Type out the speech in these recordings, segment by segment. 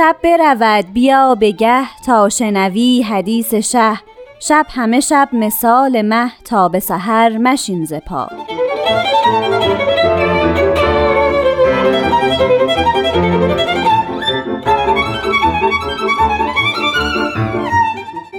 شب برود بیا بگه تا شنوی حدیث شه. شب همه شب مثال مه تا به سحر مشین ز پا.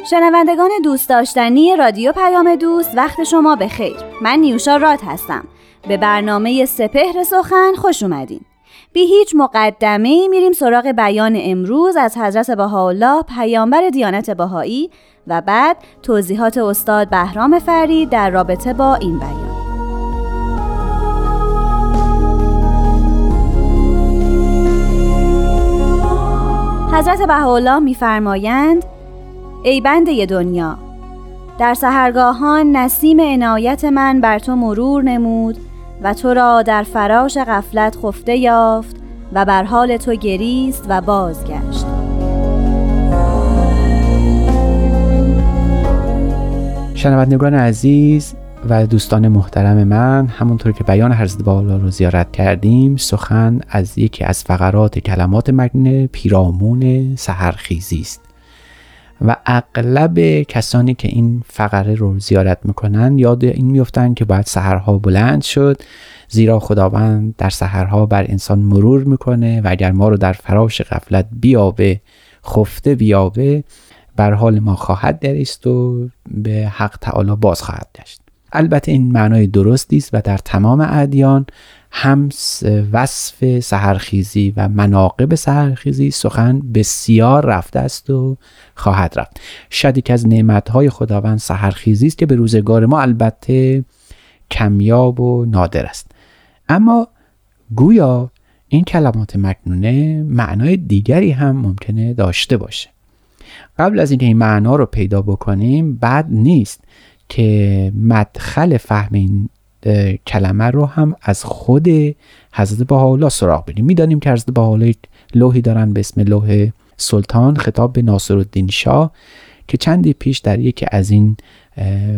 شنوندگان دوست داشتنی رادیو پیام دوست وقت شما به خیر من نیوشا راد هستم. به برنامه سپهر سخن خوش اومدین. بی هیچ مقدمه میریم سراغ بیان امروز از حضرت بهاءالله پیامبر دیانت بهایی و بعد توضیحات استاد بهرام فرید در رابطه با این بیان. حضرت بهاءالله میفرمایند ای بنده دنیا در سهرگاهان نسیم عنایت من بر تو مرور نمود. و تو را در فراش غفلت خفته یافت و بر حال تو گریست و بازگشت. شنوندگان عزیز و دوستان محترم من همونطور که بیان حضرت بالا رو زیارت کردیم سخن از یکی از فقرات کلمات مکنه پیرامون سهرخیزی است. و اغلب کسانی که این فقره رو زیارت می‌کنن یاد این میفتن که باید سحرها بلند شد زیرا خداوند در سحرها بر انسان مرور می‌کنه و اگر ما رو در فراش غفلت بیابه خفته بیابه بر حال ما خواهد دریست و به حق تعالی باز خواهد گشت. البته این معنای درستی است و در تمام ادیان هم وصف سهرخیزی و مناقب سهرخیزی سخن بسیار رفته است و خواهد رفت. شاید یک از نعمتهای خداوند سهرخیزی است که به روزگار ما البته کمیاب و نادر است. اما گویا این کلمات مکنونه معنای دیگری هم ممکنه داشته باشه. قبل از اینکه این معنا رو پیدا بکنیم بد نیست که مدخل فهم این کلمه رو هم از خود حضرت بهاءالله سراغ بریم. می‌دانیم که حضرت بهاءالله لوحی دارن به اسم لوح سلطان خطاب به ناصر الدین شاه که چندی پیش در یکی از این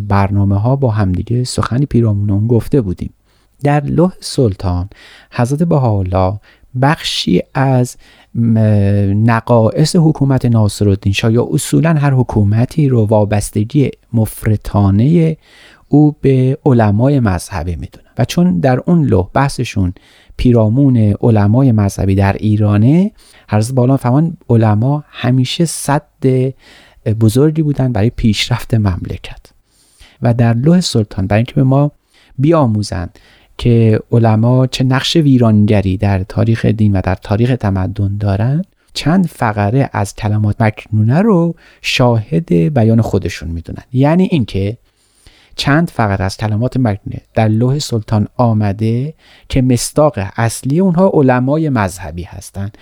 برنامه ها با همدیگه سخنی پیرامون اون گفته بودیم. در لوح سلطان حضرت بهاءالله بخشی از نقائص حکومت ناصرالدین شاه یا اصولا هر حکومتی رو وابستگی مفرطانه او به علمای مذهبی می‌دونه. و چون در اون لوح بحثشون پیرامون علمای مذهبی در ایرانه حضرت بالا فهمان علما همیشه صد بزرگی بودن برای پیشرفت مملکت. و در لوح سلطان برای اینکه به ما بیاموزند که علما چه نقش ویرانگری در تاریخ دین و در تاریخ تمدن دارند چند فقره از کلمات مکنونه رو شاهد بیان خودشون می‌دونن. یعنی اینکه چند فقره از کلمات مکنونه در لوح سلطان آمده که مستاق اصلی اونها علمای مذهبی هستند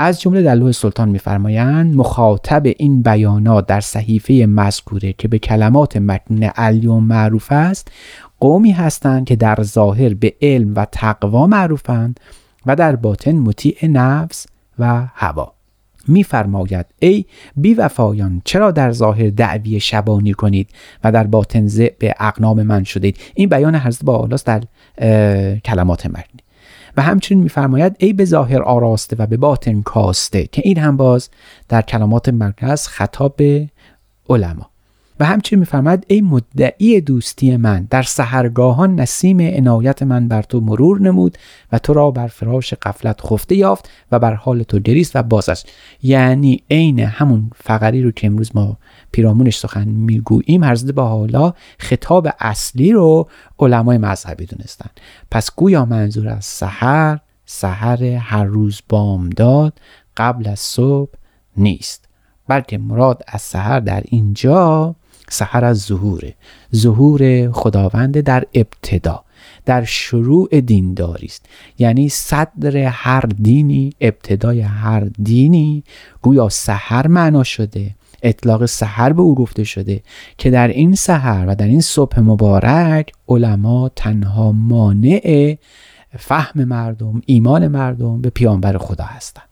از جمله در لوح سلطان میفرمایند مخاطب این بیانات در صحیفه مذکوره که به کلمات مکنونه علیوم معروف است قومی هستند که در ظاهر به علم و تقوا معروفند و در باطن مطیع نفس و هوا. میفرماید ای بی وفایان چرا در ظاهر دعوی شبانی کنید و در باطن به اقنام من شدید؟ این بیان حضرت با در کلمات مردی و همچنین میفرماید ای به ظاهر آراسته و به باطن کاسته که این هم باز در کلمات مرکز خطاب به علما. و همچنین میفرماید ای مدعی دوستی من در سهرگاهان نسیم عنایت من بر تو مرور نمود و تو را بر فراش قفلت خفته یافت و بر حال تو گریست و باز است. یعنی عین همون فقری رو که امروز ما پیرامونش سخن می‌گوییم حضرت با حالا خطاب اصلی رو علمای مذهبی دونستن. پس گویا منظور از سحر سحر هر روز بامداد قبل از صبح نیست بلکه مراد از سحر در اینجا سحر از ظهوره ظهور خداوند در ابتدا در شروع دینداری است. یعنی صدر هر دینی ابتدای هر دینی گویا سحر معنا شده اطلاق سحر به او گفته شده که در این سحر و در این صبح مبارک علما تنها مانع فهم مردم ایمان مردم به پیامبر خدا هستند.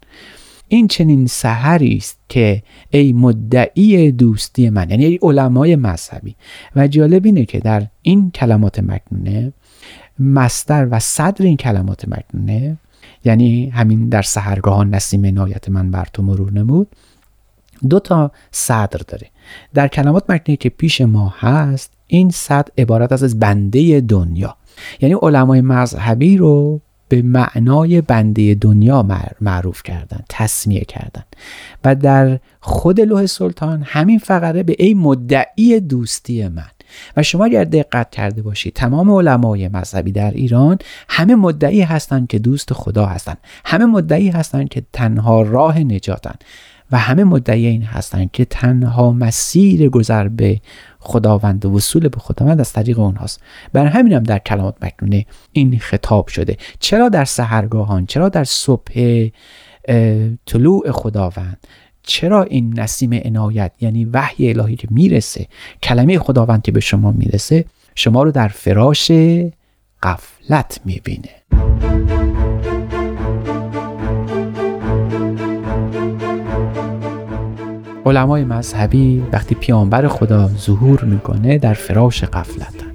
این چنین سحری است که ای مدعی دوستی من یعنی ای علمای مذهبی. و جالب اینه که در این کلمات مکنونه مستر و صدر این کلمات مکنونه یعنی همین در سهرگاهان نسیم عنایت من بر تو مرور نمود دو تا صدر داره. در کلمات مکنونه که پیش ما هست این صدر عبارت است از بنده دنیا. یعنی علمای مذهبی رو به معنای بنده دنیا معروف کردن تصمیه کردن. و در خود لوح سلطان همین فقره به ای مدعی دوستی من. و شما اگر دقت کرده باشید تمام علمای مذهبی در ایران همه مدعی هستند که دوست خدا هستند همه مدعی هستند که تنها راه نجاتن. و همه مدعی این هستند که تنها مسیر گذر به خداوند و وصول به خداوند از طریق اونهاست. بر همین هم در کلمات مکنونه این خطاب شده. چرا در سهرگاهان چرا در صبح طلوع خداوند؟ چرا این نسیم عنایت یعنی وحی الهی که می‌رسه؟ کلمه خداوند که به شما می‌رسه شما رو در فراش قفلت می‌بینه. علمای مذهبی وقتی پیامبر خدا ظهور می‌کنه در فراش قفلتن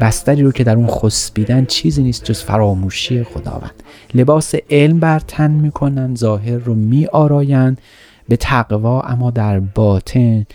بستری رو که در اون خسبیدن چیزی نیست جز فراموشی خداوند. لباس علم بر تن می‌کنن ظاهر رو می آرایند به تقوا اما در باطن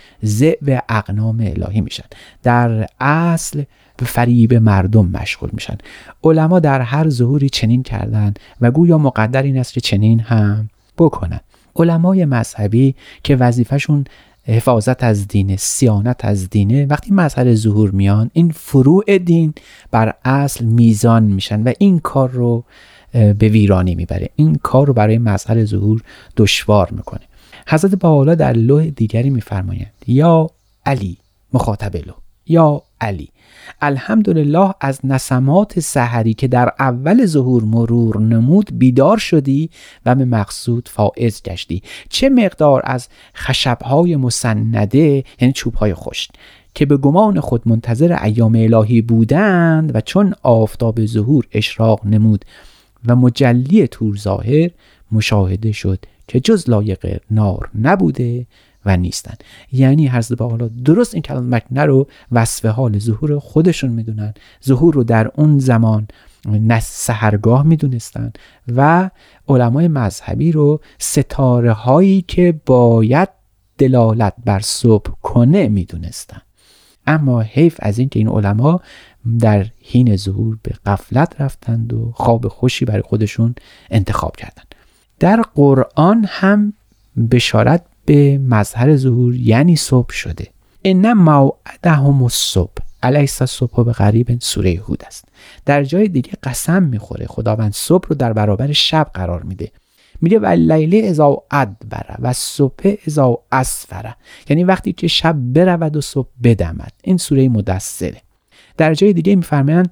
و اقنام الهی میشن. در اصل به فریب مردم مشغول میشن. علما در هر ظهوری چنین کردن و گویا مقدر این است که چنین هم بکنن. علمای مذهبی که وظیفهشون حفاظت از دینه سیانت از دینه وقتی مسئله ظهور میان این فروع دین بر اصل میزان میشن و این کار رو به ویرانی می‌بره. این کار رو برای مسئله ظهور دشوار می‌کنه. حضرت بالا در لوح دیگری میفرمایند یا علی مخاطب لو یا علی. الحمدلله از نسمات سحری که در اول ظهور مرور نمود بیدار شدی و به مقصود فائز گشتی. چه مقدار از خشبهای مسنده یعنی چوبهای خشک که به گمان خود منتظر ایام الهی بودند و چون آفتاب ظهور اشراق نمود و مجلی تور ظاهر مشاهده شد که جز لایق نار نبوده و نیستن. یعنی حضرت حالا درست این کلام مکنه رو وصف حال ظهور خودشون می‌دونن. ظهور رو در اون زمان سهرگاه می‌دونستن و علمای مذهبی رو ستاره هایی که باید دلالت بر صبح کنه می‌دونستن. اما حیف از اینکه این علما در حین ظهور به قفلت رفتند و خواب خوشی برای خودشون انتخاب کردند. در قرآن هم بشارت به مظهر ظهور یعنی صبح شده. ان موعدهم الصبح. الیس الصبح به غریب سوره هود است. در جای دیگه قسم می‌خوره. خداوند صبح رو در برابر شب قرار میده. میگه و لیله ازا ادبره و صبح ازا اسفره یعنی وقتی که شب برود و صبح بدمد. این سوره مدثره. در جای دیگه میفرمایند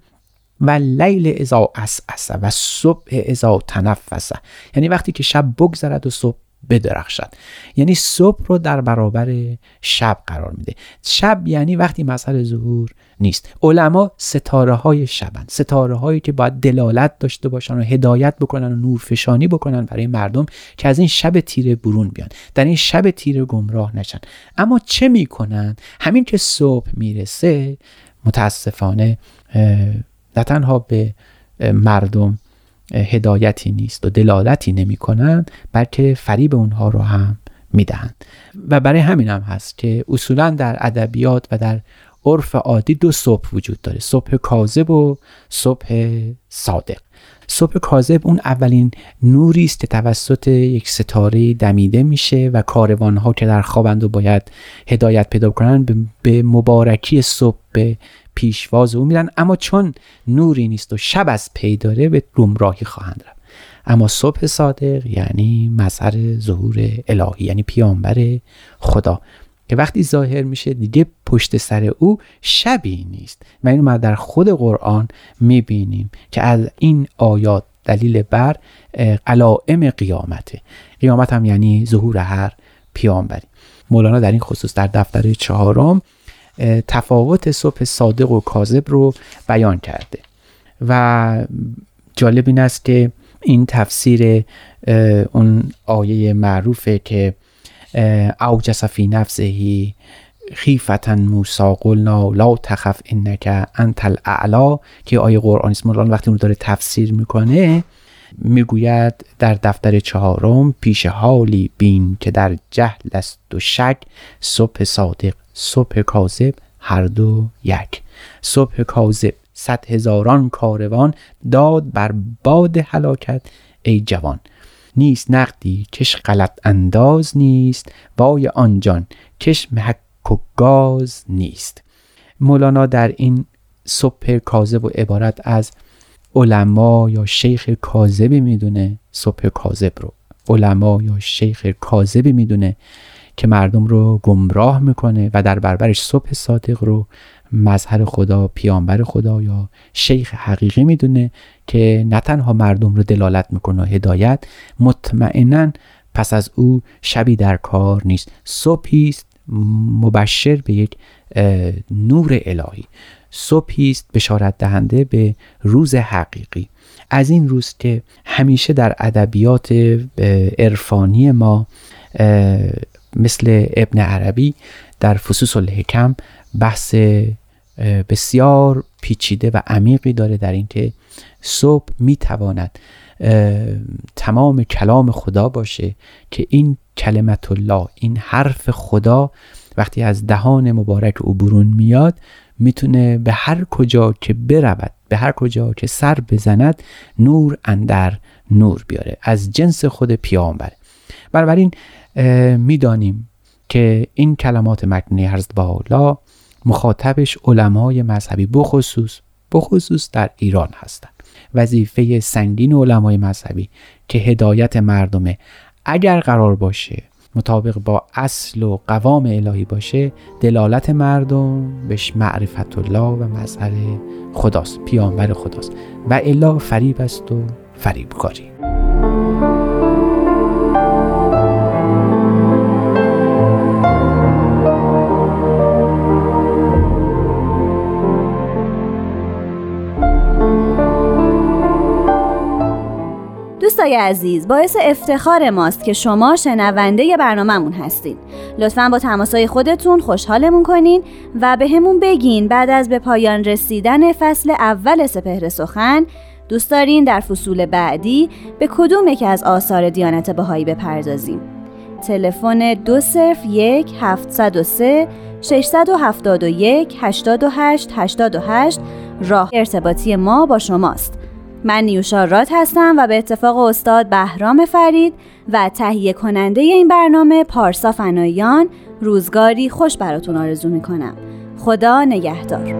و لیل ازا اسعسه و صبح ازا تنفسه یعنی وقتی که شب بگذرد و صبح بدرخشد. یعنی صبح رو در برابر شب قرار میده. شب یعنی وقتی مسئله ظهور نیست. علما ستاره های شبن. ستاره هایی که باید دلالت داشته باشن و هدایت بکنن و نورفشانی بکنن برای مردم که از این شب تیره برون بیان. در این شب تیره گمراه نشن. اما چه می‌کنن؟ همین که صبح می‌رسه متاسفانه نه تنها به مردم هدایتی نیست و دلالتی نمی کنند بلکه فریب اونها رو هم می‌دهند و برای همین هم هست که اصولا در ادبیات و در عرف عادی دو صبح وجود داره صبح کاذب و صبح صادق. صبح کاذب اون اولین نوری است که توسط یک ستاره دمیده میشه و کاروانها که در خوابند و باید هدایت پیدا کنن به مبارکی صبح به پیشواز او میرن اما چون نوری نیست و شب از پی داره به گمراهی خواهند رفت. اما صبح صادق یعنی مظهر ظهور الهی یعنی پیامبر خدا که وقتی ظاهر میشه دیگه پشت سر او شبی نیست. و اینو ما در خود قرآن می‌بینیم که از این آیات دلیل بر علائم قیامته قیامت هم یعنی ظهور هر پیامبری. مولانا در این خصوص در دفتر چهارم تفاوت صبح صادق و کاذب رو بیان کرده. و جالب این است که این تفسیر اون آیه معروفه که اوجس فی نفسه خیفتا موسا قلنا لا تخف انک انت الاعلا که آیه قرآن اسم وقتی اون داره تفسیر می‌کنه می‌گوید در دفتر چهارم پیش حالی بین که در جهل است و شک صبح صادق صبح کاذب هر دو یک. صبح کاذب صد هزاران کاروان داد بر باد هلاکت ای جوان. نیست نقدی کش غلط انداز نیست. وای آنجان کش محک و گاز نیست. مولانا در این صبح کاذب و عبارت از علما یا شیخ کاذبی می‌دونه صبح کاذب رو. علما یا شیخ کاذبی می‌دونه. که مردم رو گمراه می‌کنه و در برابرش صبح صادق رو مظهر خدا پیامبر خدا یا شیخ حقیقی می‌دونه که نه تنها مردم رو دلالت می‌کنه و هدایت مطمئنا پس از او شبی در کار نیست. صبحی مبشر به یک نور الهی. صبحی بشارت دهنده به روز حقیقی. از این روز که همیشه در ادبیات عرفانی ما مثل ابن عربی در فصوص الحکم بحث بسیار پیچیده و عمیقی داره در اینکه صبح می‌تواند تمام کلام خدا باشه که این کلمت الله این حرف خدا وقتی از دهان مبارک او میاد می‌تونه به هر کجا که برود به هر کجا که سر بزند نور اندر نور بیاره از جنس خود پیامبره بنابراین می‌دانیم که این کلمات مکنه حضرت بالا مخاطبش علمای مذهبی بخصوص بخصوص در ایران هستند. وظیفه سنگین علمای مذهبی که هدایت مردمه. اگر قرار باشه مطابق با اصل و قوام الهی باشه دلالت مردم بهش معرفت الله و مظهر خداست پیامبر خداست. و الا فریب است و فریبکاری. دوستای عزیز باعث افتخار ماست که شما شنونده برنامهمون هستین. لطفا با تماسای خودتون خوشحالمون کنین و به همون بگین بعد از به پایان رسیدن فصل اول سپهر سخن دوست دارین در فصول بعدی به کدوم یکی از آثار دیانت بهایی بپردازیم؟ تلفن دو صرف یک و سه 671 88 88 راه ارتباطی ما با شماست. من نیوشا رات هستم و به اتفاق استاد بهرام فرید و تهیه کننده این برنامه پارسا فنایان روزگاری خوش براتون آرزو می‌کنم. خدا نگهدار.